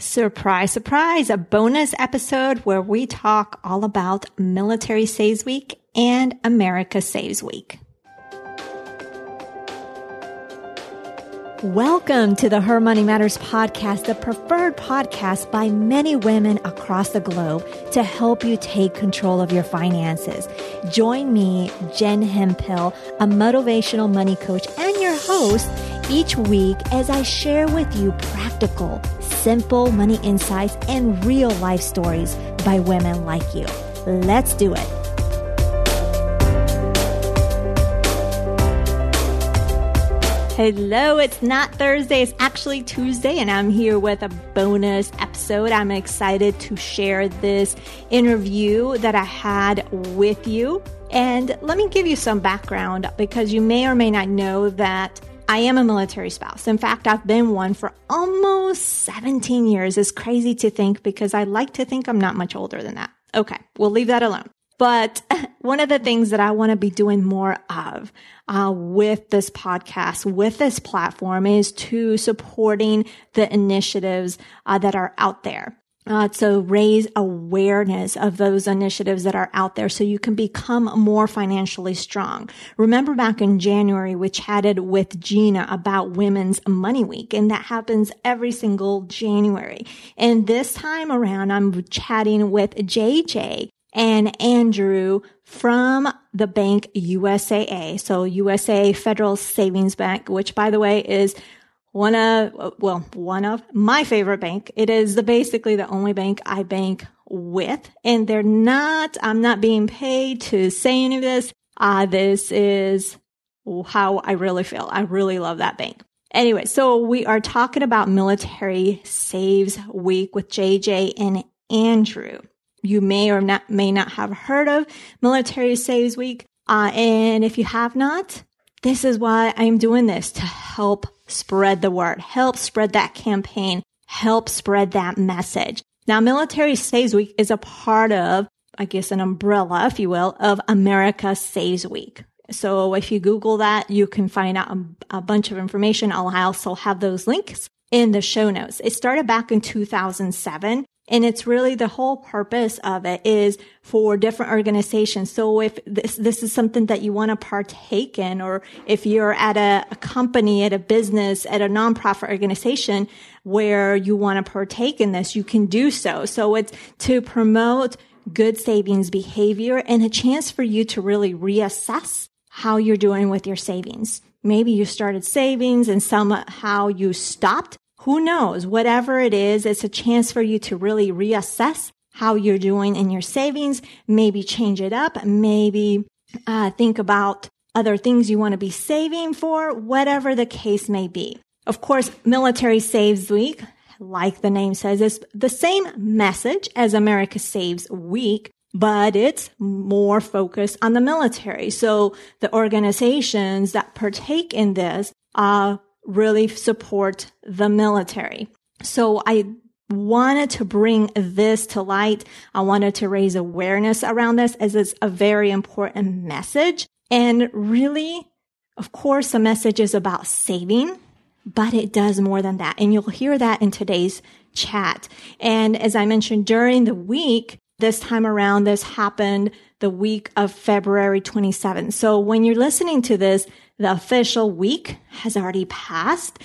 Surprise, surprise, a bonus episode where we talk all about Military Saves Week and America Saves Week. Welcome to the Her Money Matters podcast, the preferred podcast by many women across the globe to help you take control of your finances. Join me, Jen Hemphill, a motivational money coach and your host each week as I share with you practical, simple money insights and real life stories by women like you. Let's do it. Hello, it's not Thursday, it's actually Tuesday, and I'm here with a bonus episode. I'm excited to share this interview that I had with you. And let me give you some background because you may or may not know that I am a military spouse. In fact, I've been one for almost 17 years. It's crazy to think because I like to think I'm not much older than that. Okay, we'll leave that alone. But one of the things that I want to be doing more of uh, with this podcast, with this platform, is to supporting the initiatives uh, that are out there uh, to raise awareness of those initiatives that are out there so you can become more financially strong. Remember back in January, we chatted with Gina about Women's Money Week, and that happens every single January. And this time around, I'm chatting with JJ and Andrew from the bank USAA. So USAA Federal Savings Bank, which by the way is one of, well, one of my favorite bank. It is the basically the only bank I bank with. And they're not, I'm not being paid to say any of this. Uh, this is how I really feel. I really love that bank. Anyway, so we are talking about Military Saves Week with JJ and Andrew. You may or not, may not have heard of Military Saves Week. Uh, and if you have not, this is why I'm doing this to help spread the word, help spread that campaign, help spread that message. Now, Military Saves Week is a part of, I guess, an umbrella, if you will, of America Saves Week. So if you Google that, you can find out a, a bunch of information. I'll also have those links in the show notes. It started back in 2007 and it's really the whole purpose of it is for different organizations. So if this, this is something that you want to partake in, or if you're at a, a company, at a business, at a nonprofit organization where you want to partake in this, you can do so. So it's to promote good savings behavior and a chance for you to really reassess how you're doing with your savings. Maybe you started savings and somehow you stopped who knows? Whatever it is, it's a chance for you to really reassess how you're doing in your savings, maybe change it up, maybe uh, think about other things you want to be saving for, whatever the case may be. Of course, Military Saves Week, like the name says, is the same message as America Saves Week, but it's more focused on the military. So the organizations that partake in this uh, really support the military. So I wanted to bring this to light. I wanted to raise awareness around this as it's a very important message. And really, of course, the message is about saving, but it does more than that. And you'll hear that in today's chat. And as I mentioned during the week, this time around, this happened the week of February 27th. So when you're listening to this, the official week has already passed,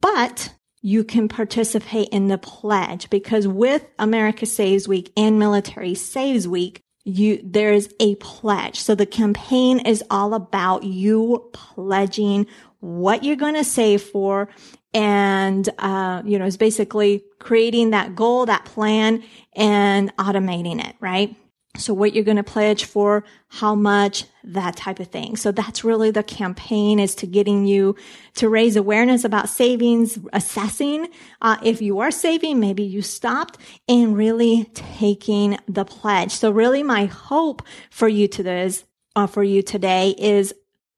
but you can participate in the pledge because with America Saves Week and Military Saves Week, you, there is a pledge. So the campaign is all about you pledging what you're going to save for. And, uh, you know, it's basically creating that goal, that plan and automating it, right? So what you're going to pledge for, how much, that type of thing. So that's really the campaign is to getting you to raise awareness about savings, assessing, uh, if you are saving, maybe you stopped and really taking the pledge. So really my hope for you to this, uh, for you today is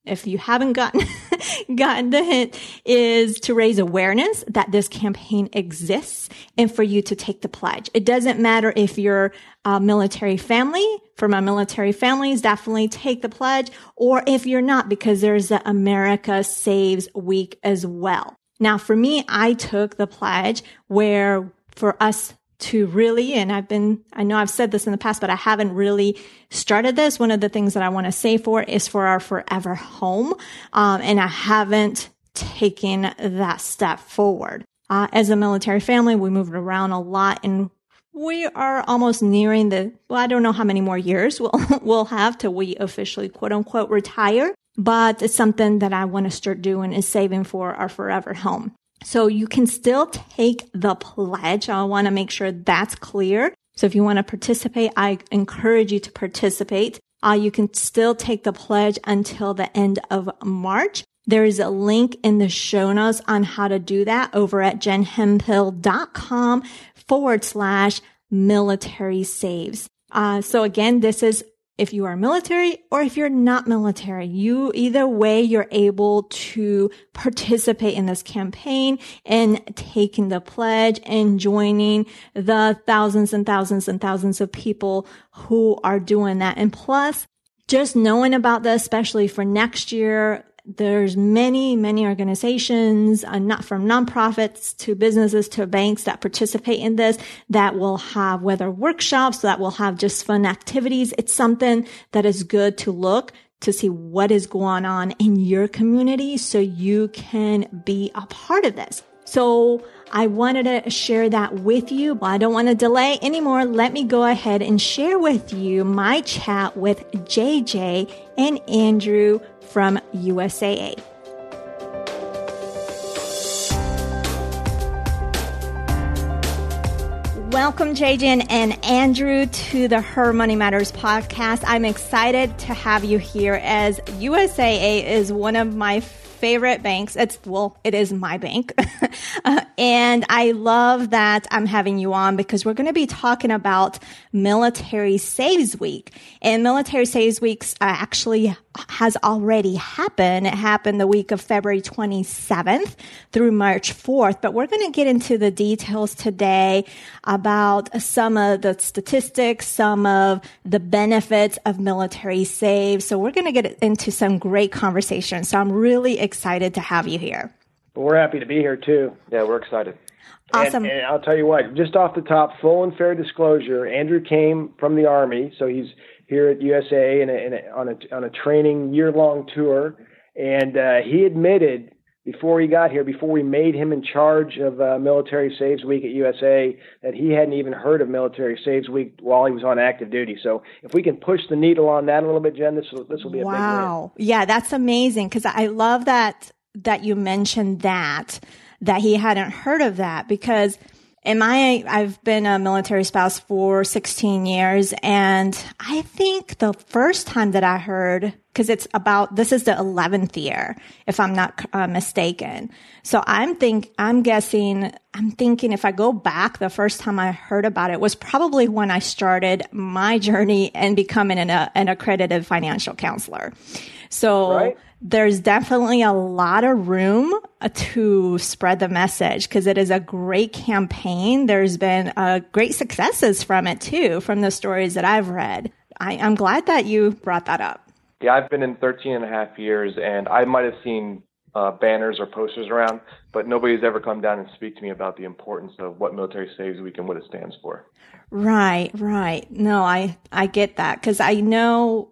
if you haven't gotten gotten the hint is to raise awareness that this campaign exists and for you to take the pledge. It doesn't matter if you're a military family. For my military families, definitely take the pledge or if you're not because there's the America Saves week as well. Now for me, I took the pledge where for us to really, and I've been, I know I've said this in the past, but I haven't really started this. One of the things that I want to say for is for our forever home. Um, and I haven't taken that step forward. Uh, as a military family, we moved around a lot and we are almost nearing the, well, I don't know how many more years we'll, we'll have till we officially quote unquote retire, but it's something that I want to start doing is saving for our forever home. So you can still take the pledge. I want to make sure that's clear. So if you want to participate, I encourage you to participate. Uh, you can still take the pledge until the end of March. There is a link in the show notes on how to do that over at jenhemphill.com forward slash military saves. Uh, so again, this is if you are military or if you're not military, you either way, you're able to participate in this campaign and taking the pledge and joining the thousands and thousands and thousands of people who are doing that. And plus, just knowing about this, especially for next year, there's many, many organizations, uh, not from nonprofits to businesses to banks that participate in this that will have whether workshops that will have just fun activities. It's something that is good to look to see what is going on in your community so you can be a part of this. So I wanted to share that with you, but I don't want to delay anymore. Let me go ahead and share with you my chat with JJ and Andrew from USAA. Welcome, JJ and Andrew, to the Her Money Matters podcast. I'm excited to have you here as USAA is one of my favorite banks. It's, well, it is my bank. uh, and I love that I'm having you on because we're going to be talking about Military Saves Week. And Military Saves Weeks uh, actually has already happened. It happened the week of February 27th through March 4th, but we're going to get into the details today about some of the statistics, some of the benefits of military save. So we're going to get into some great conversation. So I'm really excited to have you here. Well, we're happy to be here too. Yeah, we're excited. Awesome. And, and, I'll tell you what, just off the top, full and fair disclosure, Andrew came from the Army, so he's here at USAA in a, in a, on a on a training year long tour, and uh, he admitted before he got here, before we made him in charge of uh, Military Saves Week at USAA, that he hadn't even heard of Military Saves Week while he was on active duty. So if we can push the needle on that a little bit, Jen, this will this will be a wow. Yeah, that's amazing because I love that that you mentioned that that he hadn't heard of that because in my I've been a military spouse for 16 years and I think the first time that I heard because it's about this is the 11th year if I'm not uh, mistaken. So I'm think I'm guessing I'm thinking if I go back the first time I heard about it was probably when I started my journey and becoming an, uh, an accredited financial counselor. So right there's definitely a lot of room to spread the message because it is a great campaign. There's been uh, great successes from it too, from the stories that I've read. I, am glad that you brought that up. Yeah, I've been in 13 and a half years and I might have seen uh, banners or posters around, but nobody's ever come down and speak to me about the importance of what Military Saves Week and what it stands for. Right, right. No, I, I get that because I know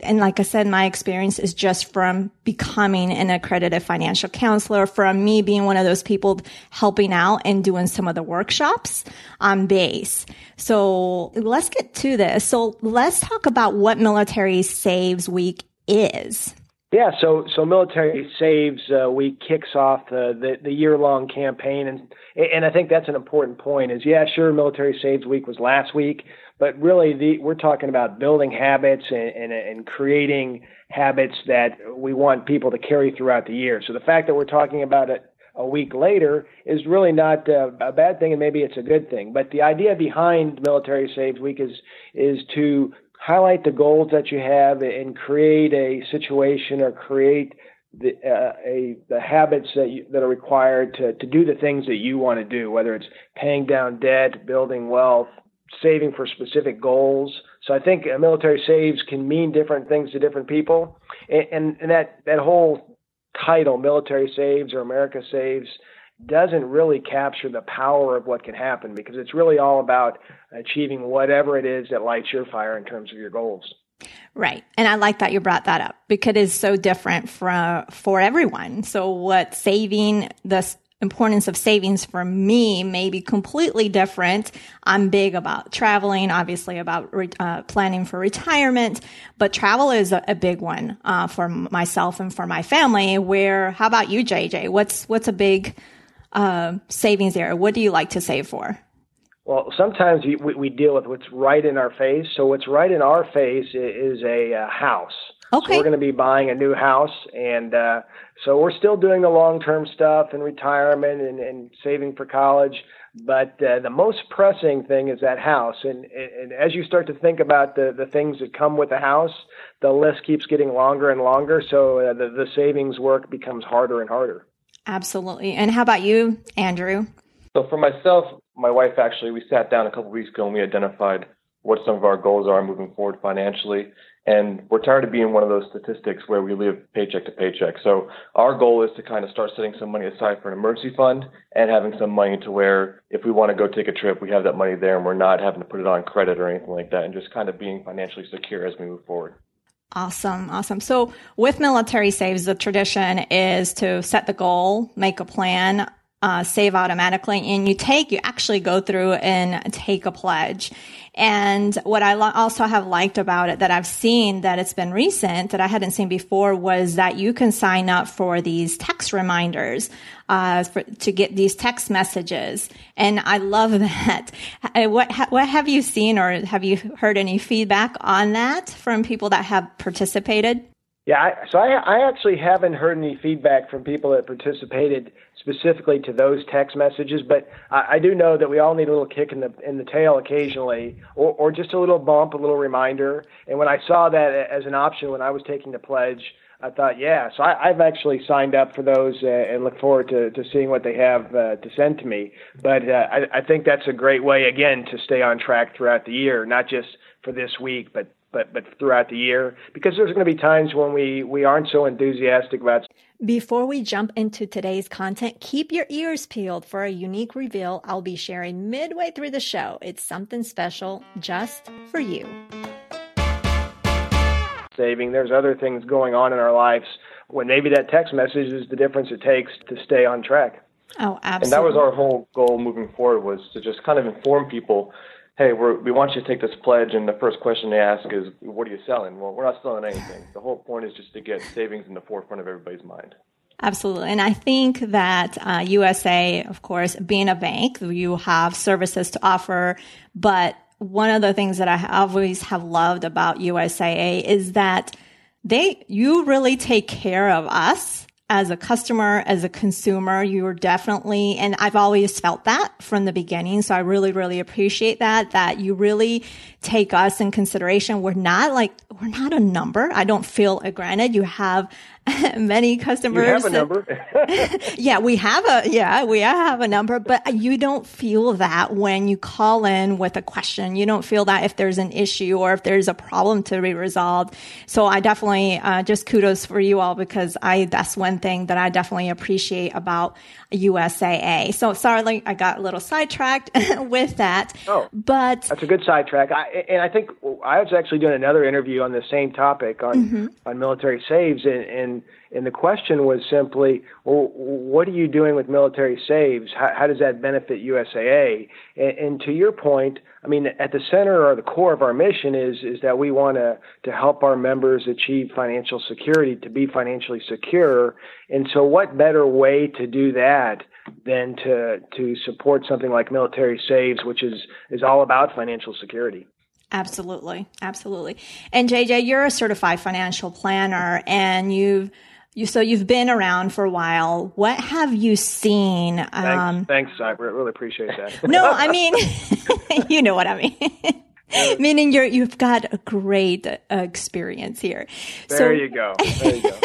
and like I said, my experience is just from becoming an accredited financial counselor, from me being one of those people helping out and doing some of the workshops on base. So let's get to this. So let's talk about what Military Saves Week is. Yeah, so so Military Saves uh, Week kicks off the, the, the year long campaign, and and I think that's an important point. Is yeah, sure, Military Saves Week was last week, but really the, we're talking about building habits and, and, and creating habits that we want people to carry throughout the year. So the fact that we're talking about it a week later is really not uh, a bad thing, and maybe it's a good thing. But the idea behind Military Saves Week is is to highlight the goals that you have and create a situation or create the uh, a the habits that you, that are required to to do the things that you want to do, whether it's paying down debt, building wealth, saving for specific goals. So I think military saves can mean different things to different people, and, and, and that that whole title, military saves or America saves, doesn't really capture the power of what can happen because it's really all about achieving whatever it is that lights your fire in terms of your goals. Right. And I like that you brought that up because it is so different for for everyone. So what saving the importance of savings for me may be completely different. I'm big about traveling, obviously about re- uh, planning for retirement, but travel is a, a big one uh, for myself and for my family. Where, how about you, JJ? What's what's a big uh, savings area? What do you like to save for? Well, sometimes we, we deal with what's right in our face. So what's right in our face is a uh, house. Okay. So we're going to be buying a new house, and uh, so we're still doing the long-term stuff and retirement and, and saving for college. But uh, the most pressing thing is that house, and, and as you start to think about the the things that come with the house, the list keeps getting longer and longer. So uh, the the savings work becomes harder and harder. Absolutely. And how about you, Andrew? So for myself, my wife actually, we sat down a couple weeks ago and we identified what some of our goals are moving forward financially. And we're tired of being one of those statistics where we live paycheck to paycheck. So our goal is to kind of start setting some money aside for an emergency fund and having some money to where if we want to go take a trip, we have that money there and we're not having to put it on credit or anything like that and just kind of being financially secure as we move forward. Awesome. Awesome. So with military saves, the tradition is to set the goal, make a plan, uh, save automatically and you take, you actually go through and take a pledge. And what I lo- also have liked about it that I've seen that it's been recent that I hadn't seen before was that you can sign up for these text reminders, uh, for, to get these text messages. And I love that. What, ha- what have you seen or have you heard any feedback on that from people that have participated? Yeah, I, so I, I actually haven't heard any feedback from people that participated specifically to those text messages, but I, I do know that we all need a little kick in the in the tail occasionally, or, or just a little bump, a little reminder. And when I saw that as an option when I was taking the pledge, I thought, yeah. So I, I've actually signed up for those uh, and look forward to, to seeing what they have uh, to send to me. But uh, I, I think that's a great way again to stay on track throughout the year, not just for this week, but but but throughout the year because there's going to be times when we we aren't so enthusiastic about before we jump into today's content, keep your ears peeled for a unique reveal I'll be sharing midway through the show. It's something special just for you. Saving, there's other things going on in our lives when maybe that text message is the difference it takes to stay on track. Oh, absolutely. And that was our whole goal moving forward was to just kind of inform people hey, we want you to take this pledge, and the first question they ask is, what are you selling? Well, we're not selling anything. The whole point is just to get savings in the forefront of everybody's mind. Absolutely. And I think that uh, USAA, of course, being a bank, you have services to offer, but one of the things that I always have loved about USAA is that they, you really take care of us as a customer, as a consumer, you're definitely, and I've always felt that from the beginning. So I really, really appreciate that, that you really take us in consideration. We're not like, we're not a number. I don't feel a granted. You have many customers. You have a number. yeah, we have a, yeah, we have a number, but you don't feel that when you call in with a question. You don't feel that if there's an issue or if there's a problem to be resolved. So I definitely, uh, just kudos for you all because I, that's one thing that I definitely appreciate about USAA. So sorry, I got a little sidetracked with that. Oh, but that's a good sidetrack. I, and I think I was actually doing another interview on the same topic on mm-hmm. on military saves, and, and and the question was simply, well, what are you doing with military saves? How, how does that benefit USAA? And, and, to your point, I mean, at the center or the core of our mission is is that we want to to help our members achieve financial security, to be financially secure. And so, what better way to do that than to to support something like military saves, which is is all about financial security? Absolutely, absolutely. And JJ, you're a certified financial planner, and you've you, so you've been around for a while. What have you seen? Um, thanks, thanks. I really appreciate that. no, I mean, you know what I mean. Meaning you're you've got a great uh, experience here. There so, you go. There you go.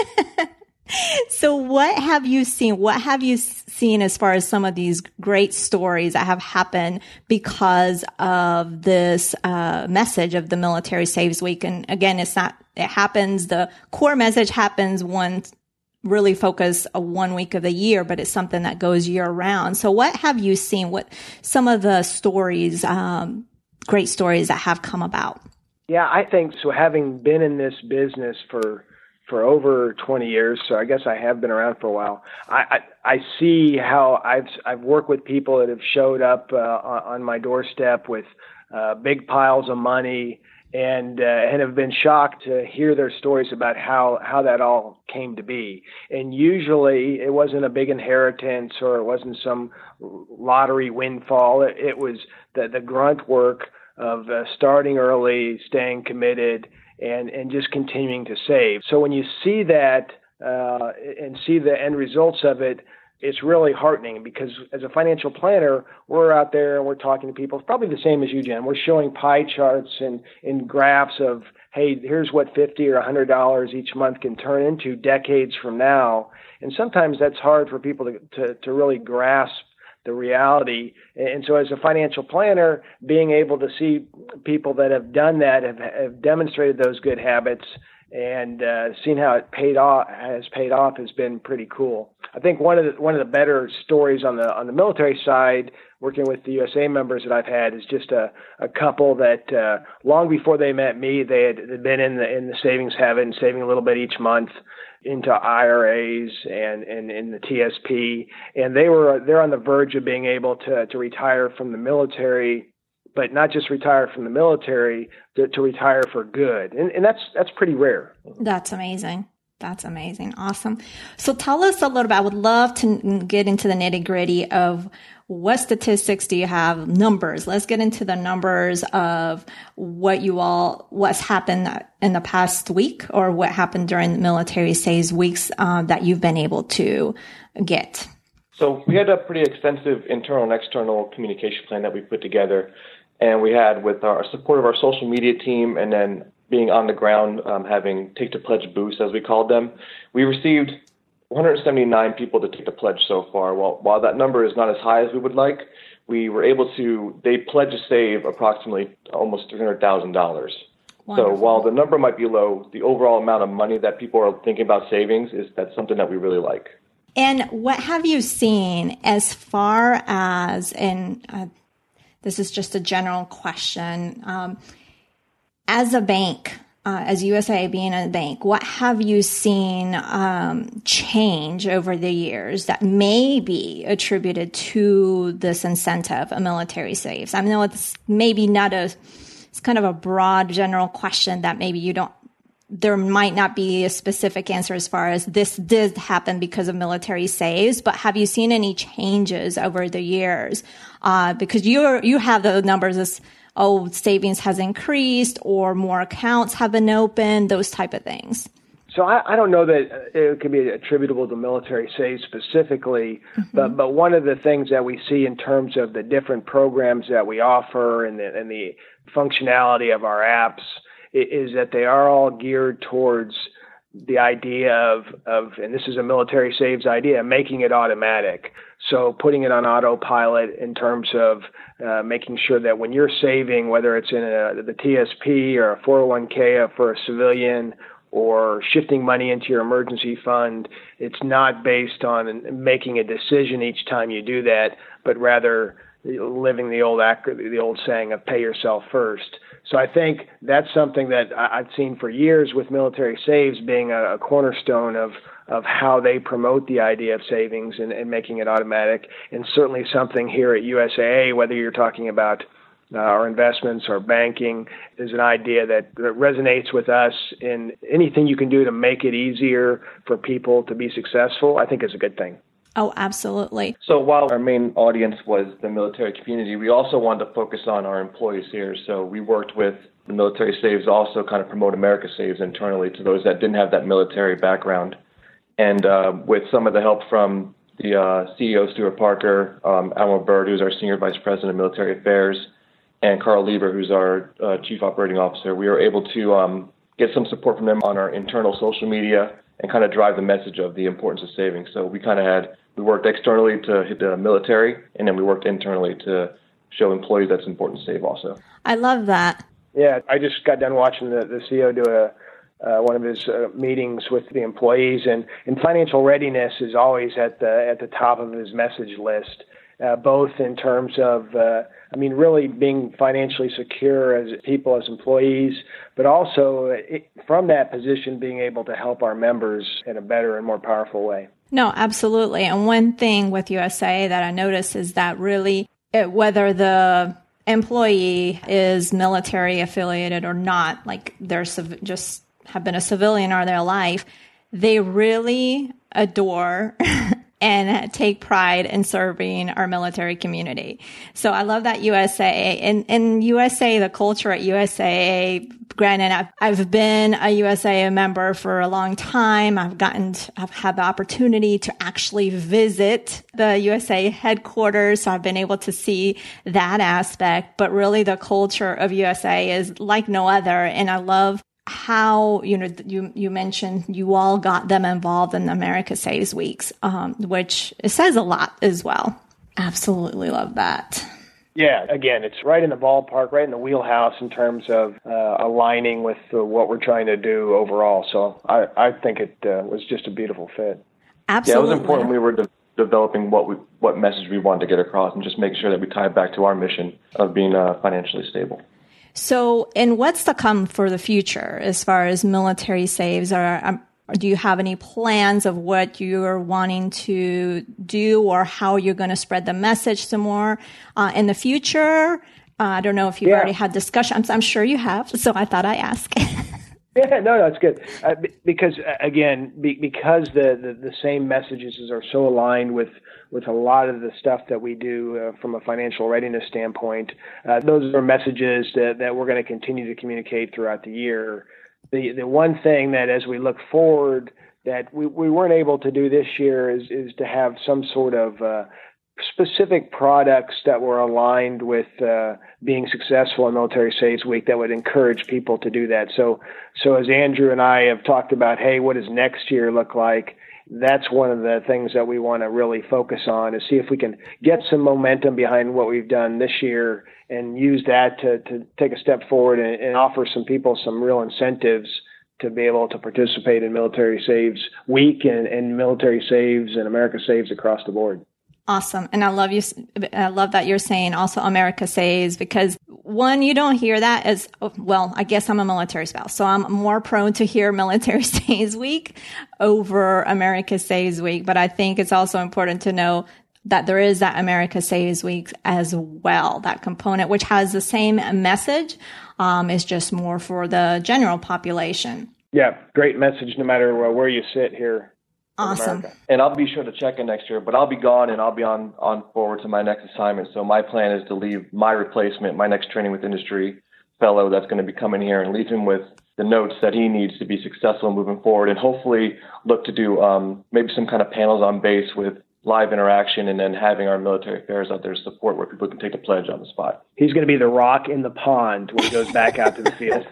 so what have you seen? What have you seen as far as some of these great stories that have happened because of this uh, message of the Military Saves Week? And again, it's not. It happens. The core message happens once really focus a one week of the year, but it's something that goes year round. So what have you seen? What some of the stories, um, great stories that have come about? Yeah, I think so. Having been in this business for for over 20 years, so I guess I have been around for a while. I I, I see how I've I've worked with people that have showed up uh, on my doorstep with uh, big piles of money and uh, and have been shocked to hear their stories about how how that all came to be. And usually, it wasn't a big inheritance or it wasn't some lottery windfall. It, it was the the grunt work of uh, starting early, staying committed, and and just continuing to save. So when you see that uh, and see the end results of it, it's really heartening because as a financial planner, we're out there and we're talking to people. It's probably the same as you, Jen. We're showing pie charts and, and graphs of, hey, here's what fifty or hundred dollars each month can turn into decades from now. And sometimes that's hard for people to, to, to really grasp the reality. And so, as a financial planner, being able to see people that have done that, have, have demonstrated those good habits, and uh, seeing how it paid off has paid off has been pretty cool. I think one of the one of the better stories on the on the military side, working with the USAA members that I've had, is just a, a couple that uh, long before they met me, they had been in the in the savings habit saving a little bit each month into IRAs and, and in the TSP, and they were they're on the verge of being able to to retire from the military but not just retire from the military, to, to retire for good. And, and that's, that's pretty rare. That's amazing. That's amazing. Awesome. So tell us a little bit. I would love to get into the nitty gritty of what statistics do you have? Numbers. Let's get into the numbers of what you all, what's happened in the past week or what happened during the military saves weeks uh, that you've been able to get. So we had a pretty extensive internal and external communication plan that we put together and we had with our support of our social media team and then being on the ground, um, having take the pledge booths as we called them, we received 179 people to take the pledge so far. While while that number is not as high as we would like, we were able to they pledge to save approximately almost three hundred thousand dollars. So while the number might be low, the overall amount of money that people are thinking about savings is that's something that we really like. And what have you seen as far as, and uh, this is just a general question. Um, as a bank, uh, as USAA being a bank, what have you seen um, change over the years that may be attributed to this incentive of military saves? I know it's maybe not a, it's kind of a broad general question that maybe you don't there might not be a specific answer as far as this did happen because of military saves, but have you seen any changes over the years? Uh, because you you have the numbers as oh savings has increased or more accounts have been opened, those type of things. So I, I don't know that it could be attributable to military saves specifically, mm-hmm. but but one of the things that we see in terms of the different programs that we offer and the, and the functionality of our apps is that they are all geared towards the idea of, of, and this is a military saves idea, making it automatic. So putting it on autopilot in terms of uh, making sure that when you're saving, whether it's in a, the TSP or a 401k for a civilian or shifting money into your emergency fund, it's not based on making a decision each time you do that, but rather living the old the old saying of pay yourself first. So I think that's something that I've seen for years with military saves being a, cornerstone of of how they promote the idea of savings and, and making it automatic, and certainly something here at USAA, whether you're talking about uh, our investments or banking, is an idea that, that resonates with us. And anything you can do to make it easier for people to be successful, I think is a good thing. Oh, absolutely. So while our main audience was the military community, we also wanted to focus on our employees here. So we worked with the military saves also kind of promote America Saves internally to those that didn't have that military background. And uh, with some of the help from the uh, CEO, Stuart Parker, um, Alma Bird, who's our Senior Vice President of Military Affairs, and Carl Liebert, who's our uh, Chief Operating Officer, we were able to um, get some support from them on our internal social media and kind of drive the message of the importance of saving. So we kind of had we worked externally to hit the military, and then we worked internally to show employees that's important to save also. I love that. Yeah, I just got done watching the, the CEO do a uh, one of his uh, meetings with the employees, and, and financial readiness is always at the at the top of his message list, uh, both in terms of uh, I mean, really being financially secure as people, as employees, but also it, from that position being able to help our members in a better and more powerful way. No, absolutely. And one thing with USAA that I noticed is that really, it, whether the employee is military affiliated or not, like they're civ- just have been a civilian all their life, they really adore and take pride in serving our military community. So I love that USAA. and, in USAA, the culture at USAA, granted, I've, I've been a USAA member for a long time. I've gotten, to, I've had the opportunity to actually visit the USAA headquarters. So I've been able to see that aspect, but really the culture of USAA is like no other. And I love how you know you you mentioned you all got them involved in America Saves Weeks, um, which says a lot as well. Absolutely love that. Yeah, again, it's right in the ballpark, right in the wheelhouse in terms of uh, aligning with uh, what we're trying to do overall. So I, I think it uh, was just a beautiful fit. Absolutely. Yeah, it was important we were de- developing what we, what message we wanted to get across and just make sure that we tie it back to our mission of being uh, financially stable. So, and what's to come for the future as far as military saves? Or um, do you have any plans of what you're wanting to do or how you're going to spread the message some more uh, in the future? Uh, I don't know if you've yeah. already had discussions. I'm sure you have. So I thought I'd ask. Yeah, no, no, it's good. Uh, because uh, again, be, because the, the, the same messages are so aligned with with a lot of the stuff that we do uh, from a financial readiness standpoint, uh, those are messages that, that we're going to continue to communicate throughout the year. The the one thing that as we look forward that we, we weren't able to do this year is is to have some sort of uh, specific products that were aligned with uh, being successful in Military Saves Week that would encourage people to do that. So, so as Andrew and I have talked about, hey, what does next year look like? That's one of the things that we want to really focus on is see if we can get some momentum behind what we've done this year and use that to, to take a step forward and, and offer some people some real incentives to be able to participate in Military Saves Week and, and Military Saves and America Saves across the board. Awesome. And I love you. I love that you're saying also America saves because one, you don't hear that as, well, I guess I'm a military spouse. So I'm more prone to hear military saves week over America saves week. But I think it's also important to know that there is that America saves week as well. That component, which has the same message, um, is just more for the general population. Yeah. Great message no matter where you sit here Awesome. And I'll be sure to check in next year, but I'll be gone and I'll be on on forward to my next assignment. So my plan is to leave my replacement, my next training with industry fellow that's going to be coming here, and leave him with the notes that he needs to be successful moving forward, and hopefully look to do um, maybe some kind of panels on base with live interaction, and then having our military affairs out there support where people can take a pledge on the spot. He's going to be the rock in the pond when he goes back out to the field.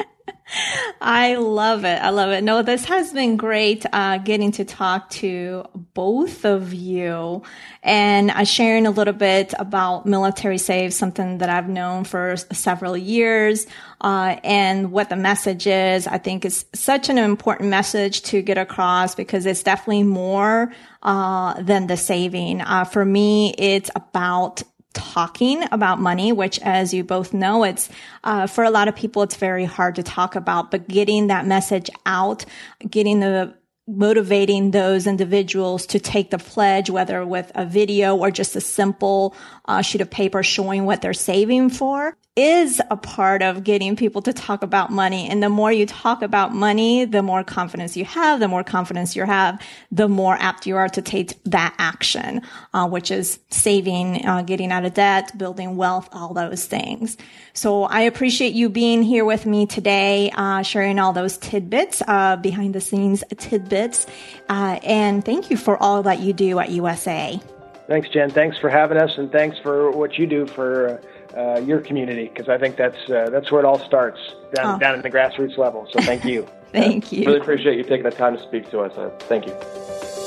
I love it. I love it. No, this has been great uh, getting to talk to both of you and uh, sharing a little bit about military save, something that I've known for several years, uh, and what the message is. I think it's such an important message to get across because it's definitely more uh, than the saving. Uh, for me, it's about talking about money, which as you both know, it's, uh, for a lot of people, it's very hard to talk about, but getting that message out, getting the, motivating those individuals to take the pledge, whether with a video or just a simple uh, sheet of paper showing what they're saving for is a part of getting people to talk about money. And the more you talk about money, the more confidence you have, the more confidence you have, the more apt you are to take that action, uh, which is saving, uh, getting out of debt, building wealth, all those things. So I appreciate you being here with me today, uh, sharing all those tidbits, uh, behind the scenes tidbits. Uh, and thank you for all that you do at USAA. Thanks, Jen. Thanks for having us, and thanks for what you do for uh, your community because I think that's uh, that's where it all starts down oh. down at the grassroots level. So thank you. thank you. Really appreciate you taking the time to speak to us. Uh, thank you.